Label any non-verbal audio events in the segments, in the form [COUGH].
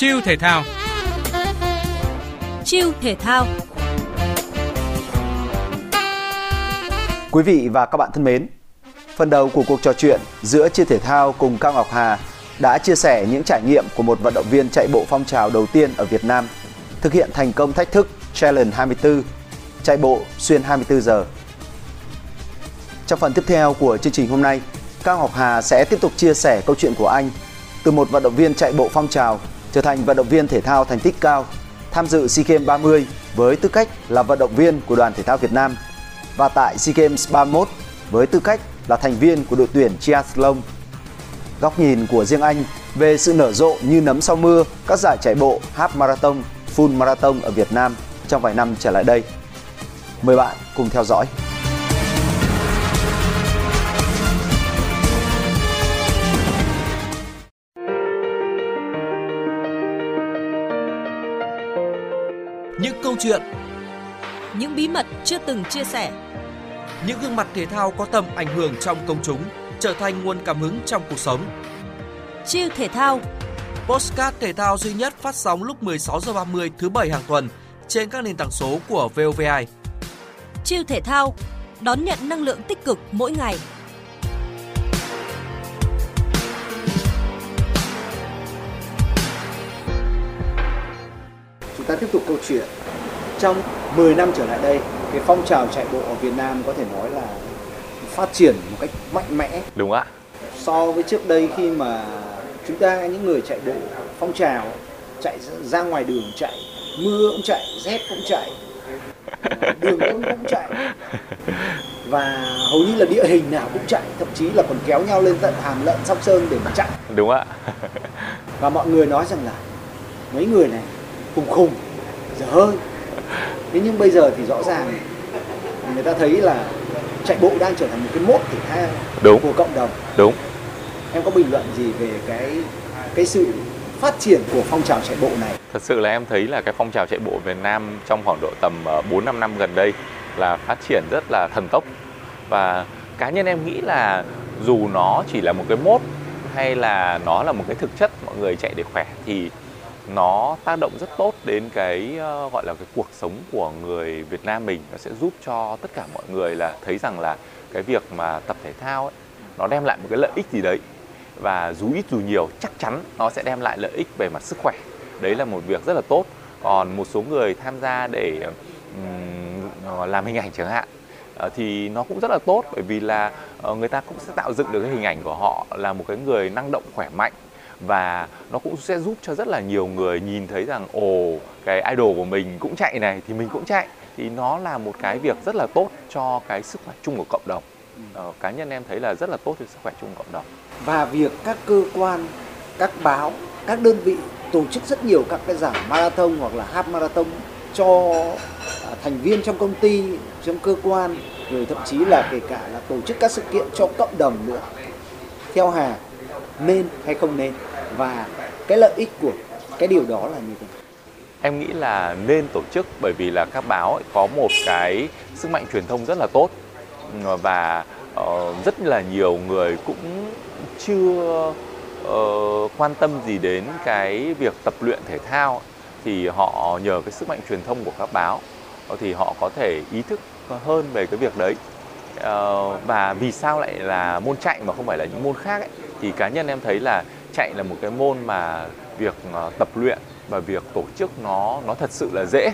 Chiêu thể thao Chiêu thể thao Quý vị và các bạn thân mến, phần đầu của cuộc trò chuyện giữa Chiêu thể thao cùng Cao Ngọc Hà đã chia sẻ những trải nghiệm của một vận động viên chạy bộ phong trào đầu tiên ở Việt Nam thực hiện thành công thách thức Challenge 24 chạy bộ xuyên 24 giờ. Trong phần tiếp theo của chương trình hôm nay, Cao Ngọc Hà sẽ tiếp tục chia sẻ câu chuyện của anh từ một vận động viên chạy bộ phong trào trở thành vận động viên thể thao thành tích cao, tham dự SEA Games 30 với tư cách là vận động viên của đoàn thể thao Việt Nam và tại SEA Games 31 với tư cách là thành viên của đội tuyển triathlon. Góc nhìn của riêng anh về sự nở rộ như nấm sau mưa các giải chạy bộ half marathon, full marathon ở Việt Nam trong vài năm trở lại đây. Mời bạn cùng theo dõi. Chuyện, Những bí mật chưa từng chia sẻ những gương mặt thể thao có tầm ảnh hưởng trong công chúng trở thành nguồn cảm hứng trong cuộc sống. Chiêu thể thao Postcard thể thao duy nhất phát sóng lúc 16 giờ 30 thứ bảy hàng tuần trên các nền tảng số của VOVI. Chiêu thể thao Đón nhận năng lượng tích cực mỗi ngày Chúng ta tiếp tục câu chuyện. Trong 10 năm trở lại đây, cái phong trào chạy bộ ở Việt Nam có thể nói là phát triển một cách mạnh mẽ Đúng ạ. so với trước đây khi mà chúng ta những người chạy bộ phong trào chạy ra ngoài đường chạy mưa cũng chạy rét cũng chạy [LAUGHS] đường ống cũng chạy và hầu như là địa hình nào cũng chạy thậm chí là còn kéo nhau lên tận hàm lợn sóc sơn để mà chạy Đúng ạ. và mọi người nói rằng là mấy người này khùng khùng dở hơi thế nhưng bây giờ thì rõ ràng người ta thấy là chạy bộ đang trở thành một cái mốt thể thao Đúng. của cộng đồng Đúng. em có bình luận gì về cái cái sự phát triển của phong trào chạy bộ này Thật sự là em thấy là cái phong trào chạy bộ Việt Nam trong khoảng độ tầm ờ, 4-5 năm gần đây là phát triển rất là thần tốc và cá nhân em nghĩ là dù nó chỉ là một cái mốt hay là nó là một cái thực chất mọi người chạy để khỏe thì nó tác động rất tốt đến cái ờ, gọi là cái cuộc sống của người Việt Nam mình. Nó sẽ giúp cho tất cả mọi người là thấy rằng là cái việc mà tập thể thao ấy nó đem lại một cái lợi ích gì đấy. Và dù ít dù nhiều chắc chắn nó sẽ đem lại lợi ích về mặt sức khỏe. Đấy là một việc rất là tốt. Còn một số người tham gia để um, làm hình ảnh chẳng hạn ờ, thì nó cũng rất là tốt. Bởi vì là người ta cũng sẽ tạo dựng được cái hình ảnh của họ là một cái người năng động khỏe mạnh và nó cũng sẽ giúp cho rất là nhiều người nhìn thấy rằng ồ cái idol của mình cũng chạy này thì mình cũng chạy. Thì nó là một cái việc rất là tốt cho cái sức khỏe chung của cộng đồng. Ờ, cá nhân em thấy là rất là tốt cho sức khỏe chung của cộng đồng. Và việc các cơ quan các báo các đơn vị tổ chức rất nhiều các cái giải marathon hoặc là half marathon cho à, thành viên trong công ty trong cơ quan rồi thậm chí là kể cả là tổ chức các sự kiện cho cộng đồng nữa. Theo hà nên hay không nên. Và cái lợi ích của cái điều đó là như thế nào? Em nghĩ là nên tổ chức, bởi vì là các báo ấy có một cái sức mạnh truyền thông rất là tốt. Và ờ, rất là nhiều người cũng chưa ờ, quan tâm gì đến cái việc tập luyện thể thao thì họ nhờ cái sức mạnh truyền thông của các báo ờ, thì họ có thể ý thức hơn về cái việc đấy. Và vì sao lại là môn chạy mà không phải là những môn khác ấy? Thì cá nhân em thấy là chạy là một cái môn mà việc ờ, tập luyện và việc tổ chức nó nó thật sự là dễ.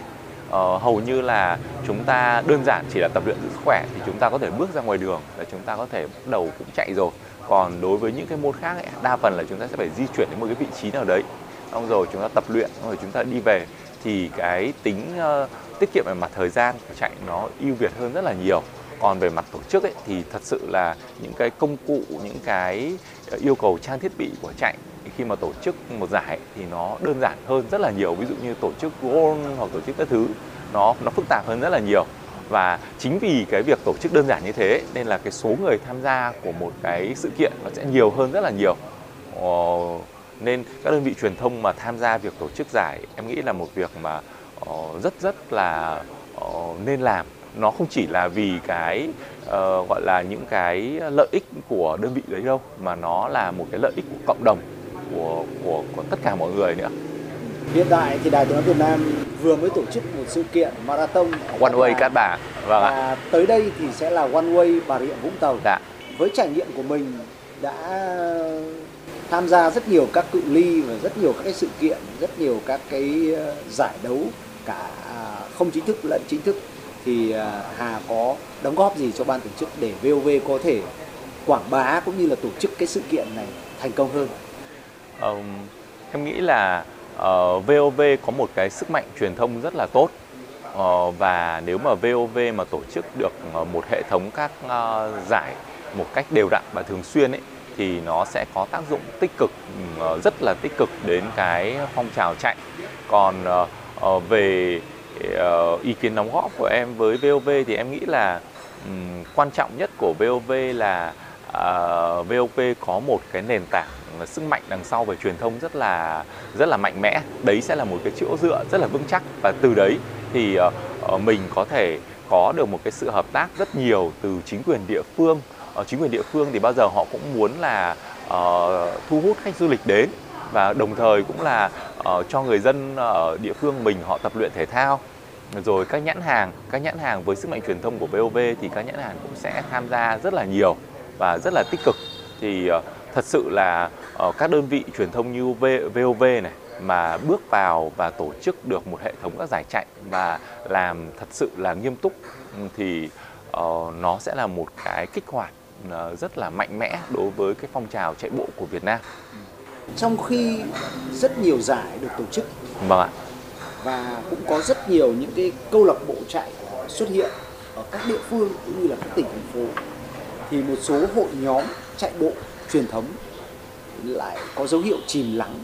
Ờ, hầu như là chúng ta đơn giản chỉ là tập luyện giữ sức khỏe thì chúng ta có thể bước ra ngoài đường là chúng ta có thể bắt đầu cũng chạy rồi. Còn đối với những cái môn khác ấy, đa phần là chúng ta sẽ phải di chuyển đến một cái vị trí nào đấy. Xong rồi chúng ta tập luyện xong rồi chúng ta đi về. Thì cái tính uh, tiết kiệm về mặt thời gian chạy nó ưu việt hơn rất là nhiều. Còn về mặt tổ chức ấy, thì thật sự là những cái công cụ những cái yêu cầu trang thiết bị của chạy khi mà tổ chức một giải thì nó đơn giản hơn rất là nhiều. Ví dụ như tổ chức goal hoặc tổ chức các thứ nó nó phức tạp hơn rất là nhiều. Và chính vì cái việc tổ chức đơn giản như thế nên là cái số người tham gia của một cái sự kiện nó sẽ nhiều hơn rất là nhiều. Ờ, nên các đơn vị truyền thông mà tham gia việc tổ chức giải em nghĩ là một việc mà uh, rất rất là uh, nên làm nó không chỉ là vì cái ờ, gọi là những cái lợi ích của đơn vị đấy đâu mà nó là một cái lợi ích của cộng đồng của của của tất cả mọi người nữa Hiện tại thì Đài Tiếng nói Việt Nam vừa mới tổ chức một sự kiện marathon One Way Cát Bà. Vâng và tới đây thì sẽ là One Way Bà Rịa Vũng Tàu. Dạ. Với trải nghiệm của mình đã tham gia rất nhiều các cự ly và rất nhiều các cái sự kiện, rất nhiều các cái ờ, giải đấu cả không chính thức lẫn chính thức thì à, Hà có đóng góp gì cho ban tổ chức để VOV có thể quảng bá cũng như là tổ chức cái sự kiện này thành công hơn? Um, em nghĩ là ờ, uh, VOV có một cái sức mạnh truyền thông rất là tốt uh, và nếu mà VOV mà tổ chức được ờ, một hệ thống các uh, giải một cách đều đặn và thường xuyên ấy thì nó sẽ có tác dụng tích cực uh, rất là tích cực đến cái phong trào chạy còn uh, uh, về Ờ, ý kiến đóng góp của em với VOV thì em nghĩ là um, quan trọng nhất của VOV là ờ, uh, VOV có một cái nền tảng sức mạnh đằng sau về truyền thông rất là rất là mạnh mẽ. Đấy sẽ là một cái chỗ dựa rất là vững chắc. Và từ đấy thì uh, mình có thể có được một cái sự hợp tác rất nhiều từ chính quyền địa phương. Ở chính quyền địa phương thì bao giờ họ cũng muốn là uh, thu hút khách du lịch đến. Và đồng thời cũng là uh, cho người dân ở địa phương mình họ tập luyện thể thao rồi các nhãn hàng các nhãn hàng với sức mạnh truyền thông của VOV thì các nhãn hàng cũng sẽ tham gia rất là nhiều và rất là tích cực thì uh, thật sự là uh, các đơn vị truyền thông như v, VOV này mà bước vào và tổ chức được một hệ thống các giải chạy và làm thật sự là nghiêm túc ừ, thì uh, nó sẽ là một cái kích hoạt rất là mạnh mẽ đối với cái phong trào chạy bộ của Việt Nam. Trong khi rất nhiều giải được tổ chức, vâng ạ, và cũng có rất nhiều những cái câu lạc bộ chạy xuất hiện ở các địa phương cũng như là các tỉnh thành phố, thì một số hội nhóm chạy bộ truyền thống lại có dấu hiệu chìm lắng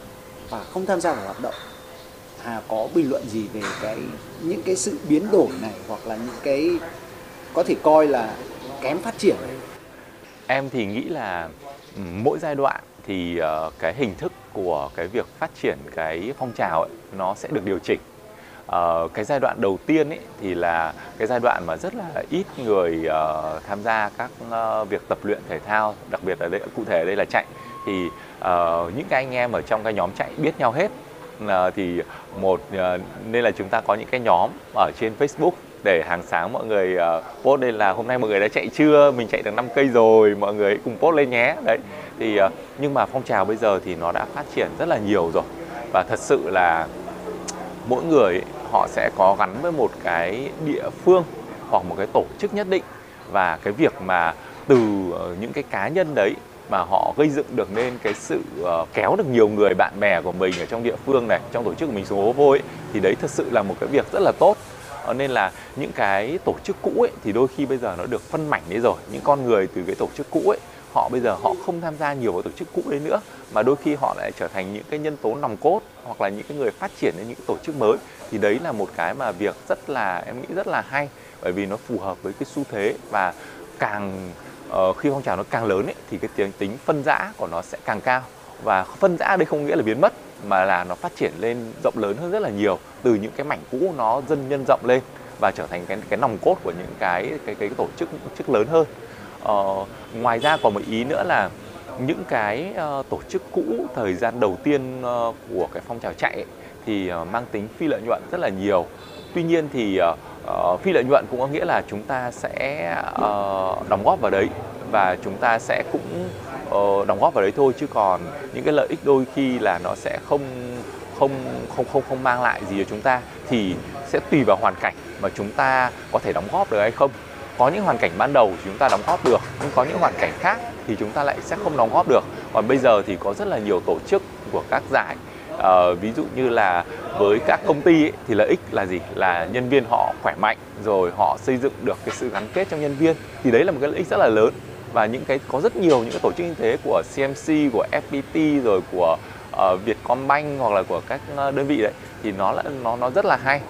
và không tham gia vào hoạt động. Hà có bình luận gì về cái những cái sự biến đổi này hoặc là những cái có thể coi là kém phát triển? Này? Em thì nghĩ là mỗi giai đoạn thì ờ, cái hình thức của cái việc phát triển cái phong trào ấy, nó sẽ được điều chỉnh. Uh, cái giai đoạn đầu tiên ấy thì là cái giai đoạn mà rất là ít người uh, tham gia các uh, việc tập luyện thể thao, đặc biệt là đây cụ thể đây là chạy. Thì uh, những cái anh em ở trong cái nhóm chạy biết nhau hết. Uh, thì một uh, nên là chúng ta có những cái nhóm ở trên Facebook để hàng sáng mọi người uh, post lên là hôm nay mọi người đã chạy chưa? Mình chạy được 5 cây rồi mọi người cùng post lên nhé. Đấy thì uh, nhưng mà phong trào bây giờ thì nó đã phát triển rất là nhiều rồi. Và thật sự là mỗi người họ sẽ có gắn với một cái địa phương hoặc một cái tổ chức nhất định. Và cái việc mà từ ờ, những cái cá nhân đấy mà họ gây dựng được nên cái sự uh, kéo được nhiều người bạn bè của mình ở trong địa phương này trong tổ chức của mình xuống hố vôi thì đấy thật sự là một cái việc rất là tốt. Ờ, nên là những cái tổ chức cũ ấy thì đôi khi bây giờ nó được phân mảnh đấy rồi. Những con người từ cái tổ chức cũ ấy họ bây giờ họ không tham gia nhiều vào tổ chức cũ đấy nữa mà đôi khi họ lại trở thành những cái nhân tố nòng cốt hoặc là những cái người phát triển đến những cái tổ chức mới. Thì đấy là một cái mà việc rất là em nghĩ rất là hay bởi vì nó phù hợp với cái xu thế và càng uh, khi phong trào nó càng lớn ấy, thì cái tính phân rã của nó sẽ càng cao. Và phân rã đây không nghĩa là biến mất mà là nó phát triển lên rộng lớn hơn rất là nhiều từ những cái mảnh cũ nó dân nhân rộng lên và trở thành cái cái nòng cốt của những cái cái cái, tổ chức chức lớn hơn. Ờ, ngoài ra còn một ý nữa là những cái uh, tổ chức cũ thời gian đầu tiên uh, của cái phong trào chạy ấy, thì uh, mang tính phi lợi nhuận rất là nhiều. Tuy nhiên thì uh, uh, phi lợi nhuận cũng có nghĩa là chúng ta sẽ uh, đóng góp vào đấy và chúng ta sẽ cũng uh, đóng góp vào đấy thôi chứ còn những cái lợi ích đôi khi là nó sẽ không không không không không mang lại gì cho chúng ta thì sẽ tùy vào hoàn cảnh mà chúng ta có thể đóng góp được hay không. Có những hoàn cảnh ban đầu chúng ta đóng góp được nhưng có những hoàn cảnh khác thì chúng ta lại sẽ không đóng góp được. Còn bây giờ thì có rất là nhiều tổ chức của các giải uh, ví dụ như là với các công ty ấy, thì lợi ích là gì? Là nhân viên họ khỏe mạnh rồi họ xây dựng được cái sự gắn kết trong nhân viên thì đấy là một cái lợi ích rất là lớn và những cái có rất nhiều những cái tổ chức kinh thế của CMC của FPT rồi của uh, Vietcombank hoặc là của các ờ, đơn vị đấy thì nó là nó nó rất là hay.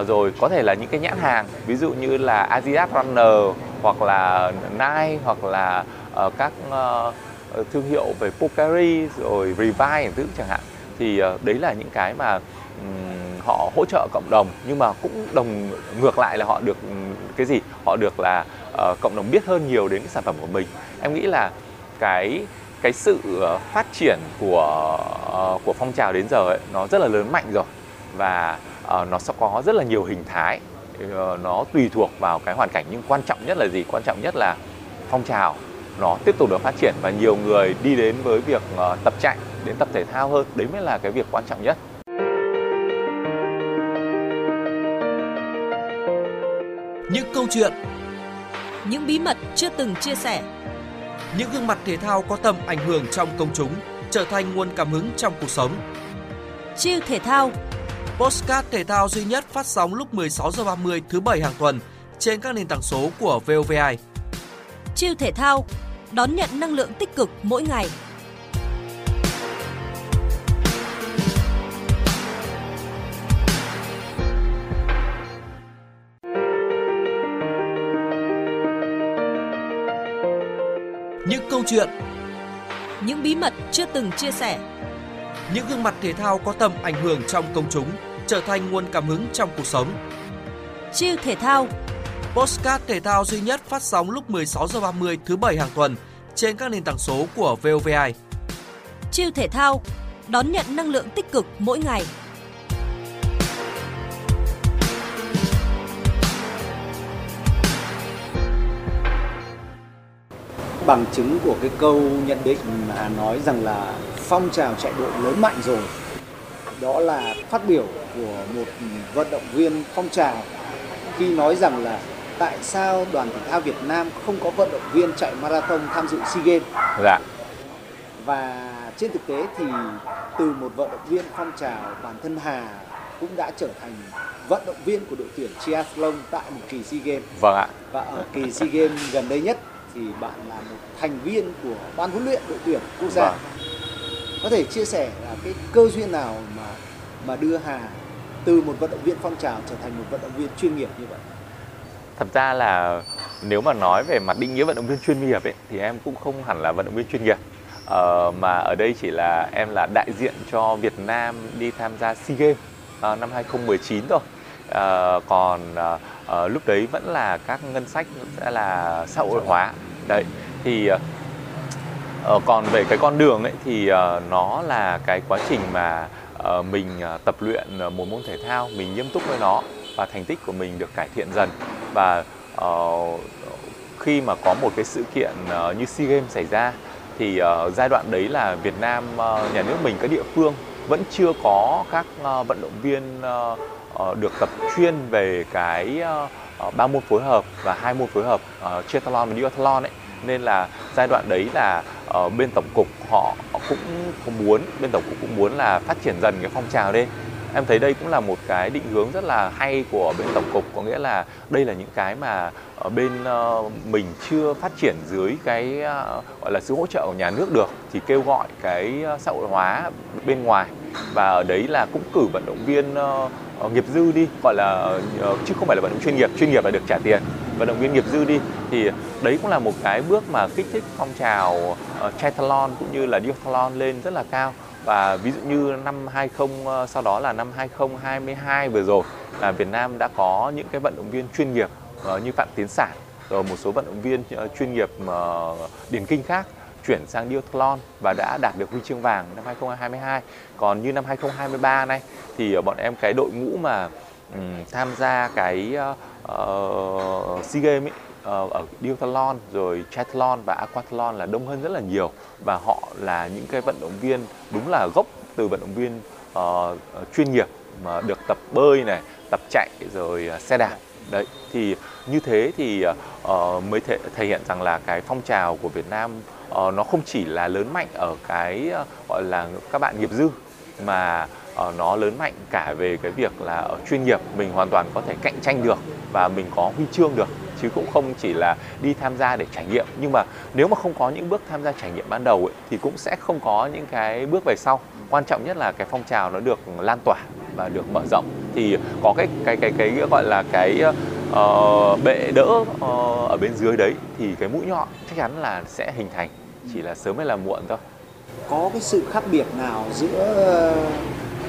Uh, rồi có thể là những cái nhãn hàng ví dụ như là Adidas Runner hoặc là Nike hoặc là uh, các uh, thương hiệu về Pocari rồi Revive thứ chẳng hạn. Thì uh, đấy là những cái mà um, họ hỗ trợ cộng đồng nhưng mà cũng đồng ngược lại là họ được cái gì? Họ được là uh, cộng đồng biết hơn nhiều đến cái sản phẩm của mình. Em nghĩ là cái cái sự ờ, phát triển của ờ, của phong trào đến giờ ấy nó rất là lớn mạnh rồi. Và uh, nó sẽ có rất là nhiều hình thái uh, nó tùy thuộc vào cái hoàn cảnh. Nhưng quan trọng nhất là gì? Quan trọng nhất là phong trào nó tiếp tục được phát triển và nhiều người đi đến với việc uh, tập chạy đến tập thể thao hơn. Đấy mới là cái việc quan trọng nhất. Những câu chuyện, những bí mật chưa từng chia sẻ. những gương mặt thể thao có tầm ảnh hưởng trong công chúng trở thành nguồn cảm hứng trong cuộc sống. Chiêu thể thao, Postcard thể thao duy nhất phát sóng lúc 16 giờ 30 thứ bảy hàng tuần trên các nền tảng số của VOVI. chiêu thể thao, đón nhận năng lượng tích cực mỗi ngày. Chuyện, Những bí mật chưa từng chia sẻ. những gương mặt thể thao có tầm ảnh hưởng trong công chúng trở thành nguồn cảm hứng trong cuộc sống. Chiêu thể thao, Postcard thể thao duy nhất phát sóng lúc 16 giờ 30 thứ bảy hàng tuần trên các nền tảng số của VOVI. chiêu thể thao, đón nhận năng lượng tích cực mỗi ngày. Bằng chứng của cái câu nhận định mà nói rằng là phong trào chạy bộ lớn mạnh rồi. Đó là phát biểu của một vận động viên phong trào khi nói rằng là tại sao đoàn thể thao Việt Nam không có vận động viên chạy marathon tham dự SEA Games? Dạ. Và trên thực tế thì từ một vận động viên phong trào bản thân Hà cũng đã trở thành vận động viên của đội tuyển triathlon tại một kỳ SEA Games. Vâng ạ. Và ở kỳ SEA Games gần đây nhất thì bạn là một thành viên của ban huấn luyện đội tuyển quốc gia. Vâng. Có thể chia sẻ là cái cơ duyên nào mà mà đưa Hà từ một vận động viên phong trào trở thành một vận động viên chuyên nghiệp như vậy? thật ra là nếu mà nói về mặt định nghĩa vận động viên chuyên nghiệp ấy thì em cũng không hẳn là vận động viên chuyên nghiệp ờ, mà ở đây chỉ là em là đại diện cho Việt Nam đi tham gia SEA Games ờ, năm 2019 thôi Ờ, còn ờ, ờ, lúc đấy vẫn là các ngân sách sẽ là xã hội hóa. Đấy thì ờ, Ờ, còn về cái con đường ấy thì ờ, nó là cái quá trình mà ờ, mình ờ, tập luyện ờ, một môn thể thao mình nghiêm túc với nó và thành tích của mình được cải thiện dần. Và ờ, khi mà có một cái sự kiện ờ, như SEA Games xảy ra thì ờ, giai đoạn đấy là Việt Nam ờ, nhà nước mình các địa phương vẫn chưa có các uh, vận động viên uh, Ờ, được tập chuyên về cái ờ, ờ, ba môn phối hợp và hai môn phối hợp uh, triathlon và duathlon ấy. Nên là giai đoạn đấy là ờ, bên tổng cục họ cũng cũng muốn bên tổng cục cũng muốn là phát triển dần cái phong trào lên em thấy đây cũng là một cái định hướng rất là hay của bên tổng cục. Có nghĩa là đây là những cái mà ở bên ờ, mình chưa phát triển dưới cái ờ, gọi là sự hỗ trợ của nhà nước được thì kêu gọi cái xã hội hóa bên ngoài. Và ở đấy là cũng cử vận động viên nghiệp dư đi gọi là chứ không phải là vận động chuyên nghiệp chuyên nghiệp là được trả tiền. Vận động viên nghiệp dư đi thì đấy cũng là một cái bước mà kích thích phong trào uh, triathlon cũng như là duathlon lên rất là cao và ví dụ như năm 20 ờ, sau đó là năm 2022 vừa rồi là Việt Nam đã có những cái vận động viên chuyên nghiệp ờ, như Phạm Tiến Sản rồi một số vận động viên ờ, chuyên nghiệp điền kinh khác chuyển sang duathlon và đã đạt được huy chương vàng năm 2022 còn như năm 2023 này thì bọn em cái đội ngũ mà tham gia cái uh, SEA Games ấy, Ờ, ở duathlon rồi triathlon và aquathlon là đông hơn rất là nhiều và họ là những cái vận động viên đúng là gốc từ vận động viên uh, chuyên nghiệp mà được tập bơi này tập chạy rồi uh, xe đạp. Đấy thì như thế thì uh, mới thể, thể hiện rằng là cái phong trào của Việt Nam uh, nó không chỉ là lớn mạnh ở cái uh, gọi là các bạn nghiệp dư mà uh, nó lớn mạnh cả về cái việc là ở chuyên nghiệp mình hoàn toàn có thể cạnh tranh được và mình có huy chương được chứ cũng không chỉ là đi tham gia để trải nghiệm. Nhưng mà nếu mà không có những bước tham gia trải nghiệm ban đầu ấy, thì cũng sẽ không có những cái bước về sau. Quan trọng nhất là cái phong trào nó được lan tỏa và được mở rộng. Thì có cái cái cái cái, gọi là cái uh, bệ đỡ uh, ở bên dưới đấy thì cái mũi nhọn chắc chắn là sẽ hình thành. Chỉ là sớm hay là muộn thôi. Có cái sự khác biệt nào giữa ờ,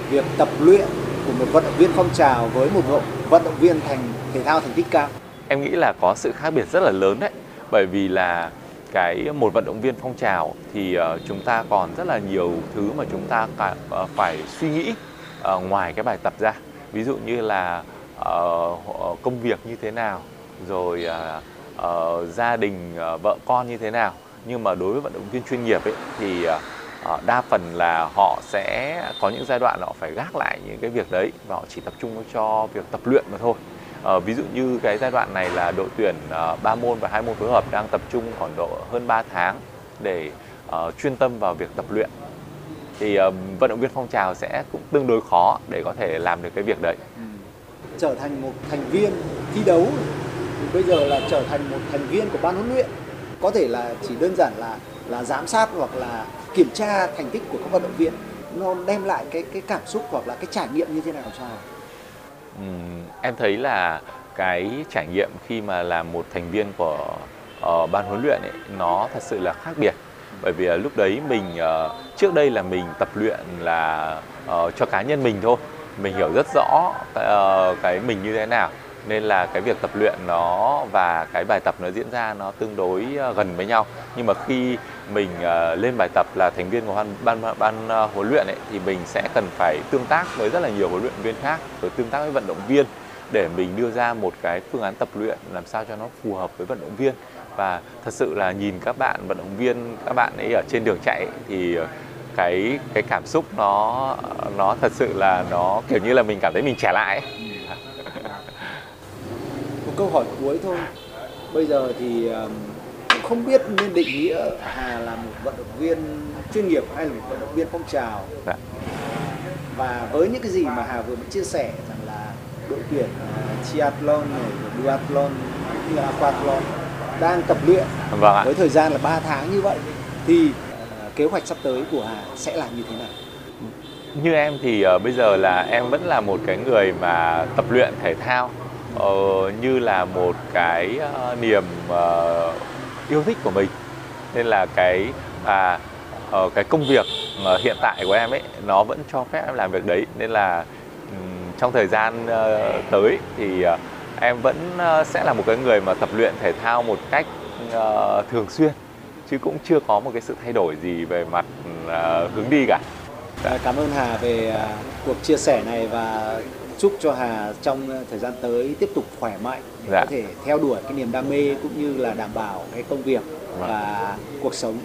việc tập luyện của một vận động viên phong trào với một vận động viên thành thể thao thành tích cao? Em nghĩ là có sự khác biệt rất là lớn đấy. Bởi vì là cái một vận động viên phong trào thì uh, chúng ta còn rất là nhiều thứ mà chúng ta cả, uh, phải suy nghĩ uh, ngoài cái bài tập ra. Ví dụ như là uh, công việc như thế nào rồi uh, uh, gia đình uh, vợ con như thế nào. Nhưng mà đối với vận động viên chuyên nghiệp ấy thì uh, đa phần là họ sẽ có những giai đoạn họ phải gác lại những cái việc đấy và họ chỉ tập trung cho việc tập luyện mà thôi. Ờ, ví dụ như cái giai đoạn này là đội tuyển ờ, uh, 3 môn và hai môn phối hợp đang tập trung khoảng độ hơn 3 tháng để uh, chuyên tâm vào việc tập luyện. Thì uh, vận động viên phong trào sẽ cũng tương đối khó để có thể làm được cái việc đấy. Ừ. trở thành một thành viên thi đấu bây giờ là trở thành một thành viên của ban huấn luyện. Có thể là chỉ đơn giản là là giám sát hoặc là kiểm tra thành tích của các vận động viên. Nó đem lại cái cái cảm xúc hoặc là cái trải nghiệm như thế nào cho uhm, em thấy là cái trải nghiệm khi mà làm một thành viên của uh, ban huấn luyện ấy, nó thật sự là khác biệt. Bởi vì lúc đấy mình uh, trước đây là mình tập luyện là uh, cho cá nhân mình thôi. Mình hiểu rất rõ uh, cái mình như thế nào nên là cái việc tập luyện nó và cái bài tập nó diễn ra nó tương đối ờ, gần với nhau. Nhưng mà khi mình ờ, lên bài tập là thành viên của ban ban, ban huấn luyện ấy, thì mình sẽ cần phải tương tác với rất là nhiều huấn luyện viên khác rồi tương tác với vận động viên để mình đưa ra một cái phương án tập luyện làm sao cho nó phù hợp với vận động viên. Và thật sự là nhìn các bạn vận động viên các bạn ấy ở trên đường chạy thì cái cái cảm xúc nó nó thật sự là nó kiểu như là mình cảm thấy mình trẻ lại ấy câu hỏi cuối thôi bây giờ thì cũng không biết nên định nghĩa Hà là một vận động viên chuyên nghiệp hay là một vận động viên phong trào dạ. và với những cái gì mà Hà vừa mới chia sẻ rằng là đội tuyển uh, triathlon này duathlon cũng như là aquathlon đang tập luyện vâng ạ. với thời gian là 3 tháng như vậy thì uh, kế hoạch sắp tới của Hà sẽ là như thế nào? Như em thì uh, bây giờ là em vẫn là một cái người mà tập luyện thể thao uh, như là một cái uh, niềm uh, yêu thích của mình nên là cái à uh, cái công việc uh, hiện tại của em ấy nó vẫn cho phép em làm việc đấy nên là um, trong thời gian uh, tới thì uh, em vẫn uh, sẽ là một cái người mà tập luyện thể thao một cách uh, thường xuyên chứ cũng chưa có một cái sự thay đổi gì về mặt uh, hướng đi cả. Cảm ơn Hà về uh, cuộc chia sẻ này và chúc cho Hà trong ờ, thời gian tới tiếp tục khỏe mạnh để dạ. có thể theo đuổi cái niềm đam mê cũng như là đảm bảo cái công việc vâng. và cuộc sống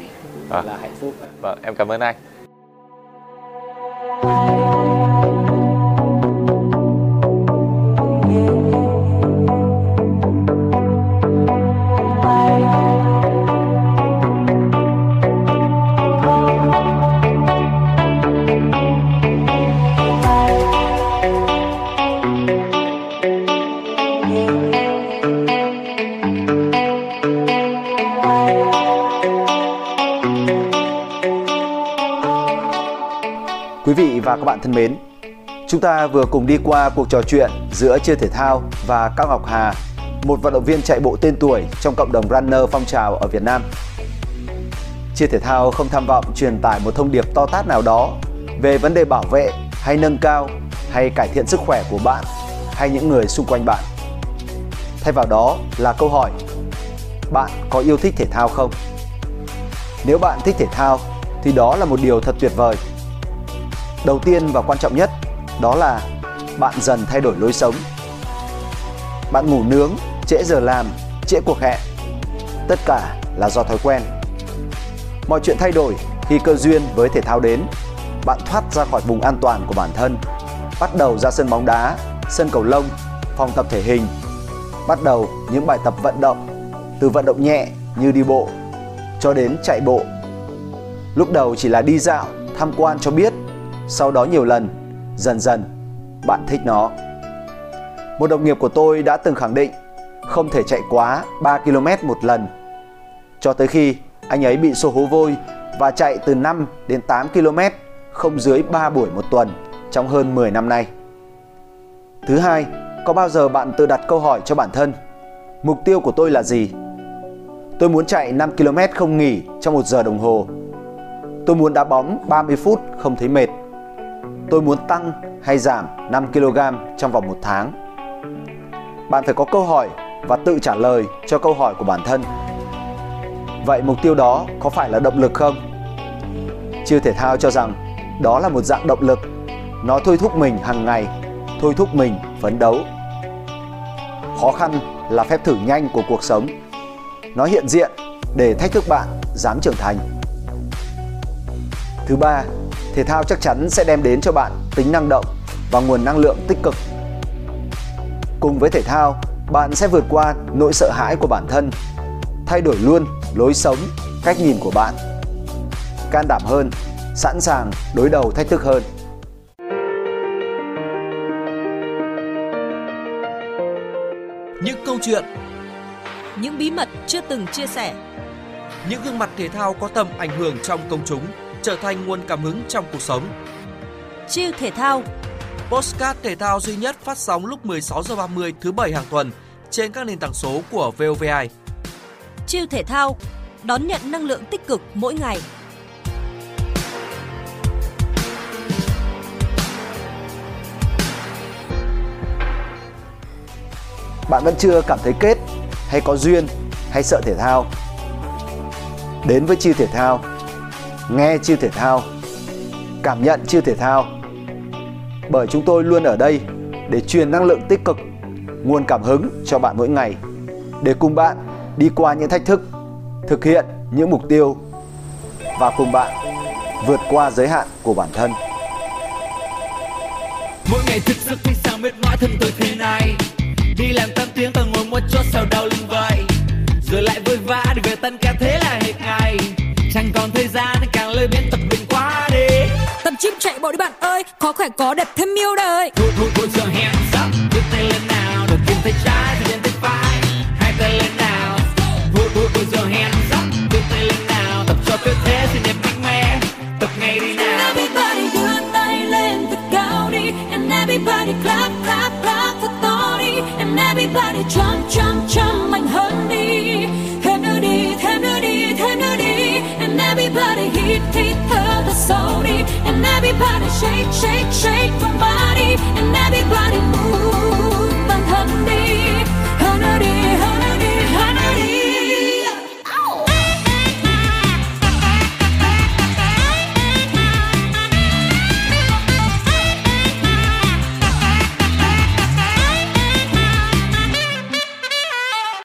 à. là hạnh phúc. Vâng, em cảm ơn anh. Thân mến, chúng ta vừa cùng đi qua cuộc trò chuyện giữa Chia Thể Thao và Cao Ngọc Hà, một vận động viên chạy bộ tên tuổi trong cộng đồng runner phong trào ở Việt Nam. Chia Thể Thao không tham vọng truyền tải một thông điệp to tát nào đó về vấn đề bảo vệ hay nâng cao hay cải thiện sức khỏe của bạn hay những người xung quanh bạn. Thay vào đó là câu hỏi Bạn có yêu thích thể thao không? Nếu bạn thích thể thao thì đó là một điều thật tuyệt vời Đầu tiên và quan trọng nhất đó là bạn dần thay đổi lối sống. Bạn ngủ nướng, trễ giờ làm, trễ cuộc hẹn. Tất cả là do thói quen. Mọi chuyện thay đổi khi cơ duyên với thể thao đến. Bạn thoát ra khỏi vùng an toàn của bản thân, bắt đầu ra sân bóng đá, sân cầu lông, phòng tập thể hình. Bắt đầu những bài tập vận động, từ vận động nhẹ như đi bộ cho đến chạy bộ. Lúc đầu chỉ là đi dạo, tham quan cho biết sau đó nhiều lần, dần dần bạn thích nó. Một đồng nghiệp của tôi đã từng khẳng định không thể chạy quá 3 km một lần. Cho tới khi anh ấy bị sổ hố vôi và chạy từ 5 đến 8 km không dưới 3 buổi một tuần trong hơn 10 năm nay. Thứ hai, có bao giờ bạn tự đặt câu hỏi cho bản thân Mục tiêu của tôi là gì? Tôi muốn chạy 5 km không nghỉ trong một giờ đồng hồ. Tôi muốn đá bóng 30 phút không thấy mệt tôi muốn tăng hay giảm 5 kg trong vòng một tháng? Bạn phải có câu hỏi và tự trả lời cho câu hỏi của bản thân. Vậy mục tiêu đó có phải là động lực không? chưa thể thao cho rằng đó là một dạng động lực. Nó thôi thúc mình hàng ngày, thôi thúc mình phấn đấu. Khó khăn là phép thử nhanh của cuộc sống. Nó hiện diện để thách thức bạn dám trưởng thành. Thứ ba, thể thao chắc chắn sẽ đem đến cho bạn tính năng động và nguồn năng lượng tích cực. Cùng với thể thao, bạn sẽ vượt qua nỗi sợ hãi của bản thân, thay đổi luôn lối sống, cách nhìn của bạn. Can đảm hơn, sẵn sàng đối đầu thách thức hơn. Những câu chuyện, Những bí mật chưa từng chia sẻ. những gương mặt thể thao có tầm ảnh hưởng trong công chúng trở thành nguồn cảm hứng trong cuộc sống. Chiêu thể thao Postcard thể thao duy nhất phát sóng lúc 16 giờ 30 thứ bảy hàng tuần trên các nền tảng số của VOVI. Chiêu thể thao đón nhận năng lượng tích cực mỗi ngày. Bạn vẫn chưa cảm thấy kết hay có duyên hay sợ thể thao? Đến với chiêu thể thao, nghe chiêu thể thao, cảm nhận chiêu thể thao. Bởi chúng tôi luôn ở đây để truyền năng lượng tích cực, nguồn cảm hứng cho bạn mỗi ngày, để cùng bạn đi qua những thách thức, thực hiện những mục tiêu và cùng bạn vượt qua giới hạn của bản thân. mỗi ngày thức giấc thấy sao mệt mỏi thân tôi thế này đi làm tăng tiếng và ngồi một chỗ sao đau lưng vậy rồi lại vội vã để về tan ca thế là hết ngày chẳng còn thời gian lười biếng tập luyện quá đi. Tập chip chạy bộ đi bạn ơi Khó khỏe có đẹp thêm yêu đời. Thu thu thu giờ hands up đưa tay lên nào đầu tiên tay trái shake, shake, shake your body and everybody move.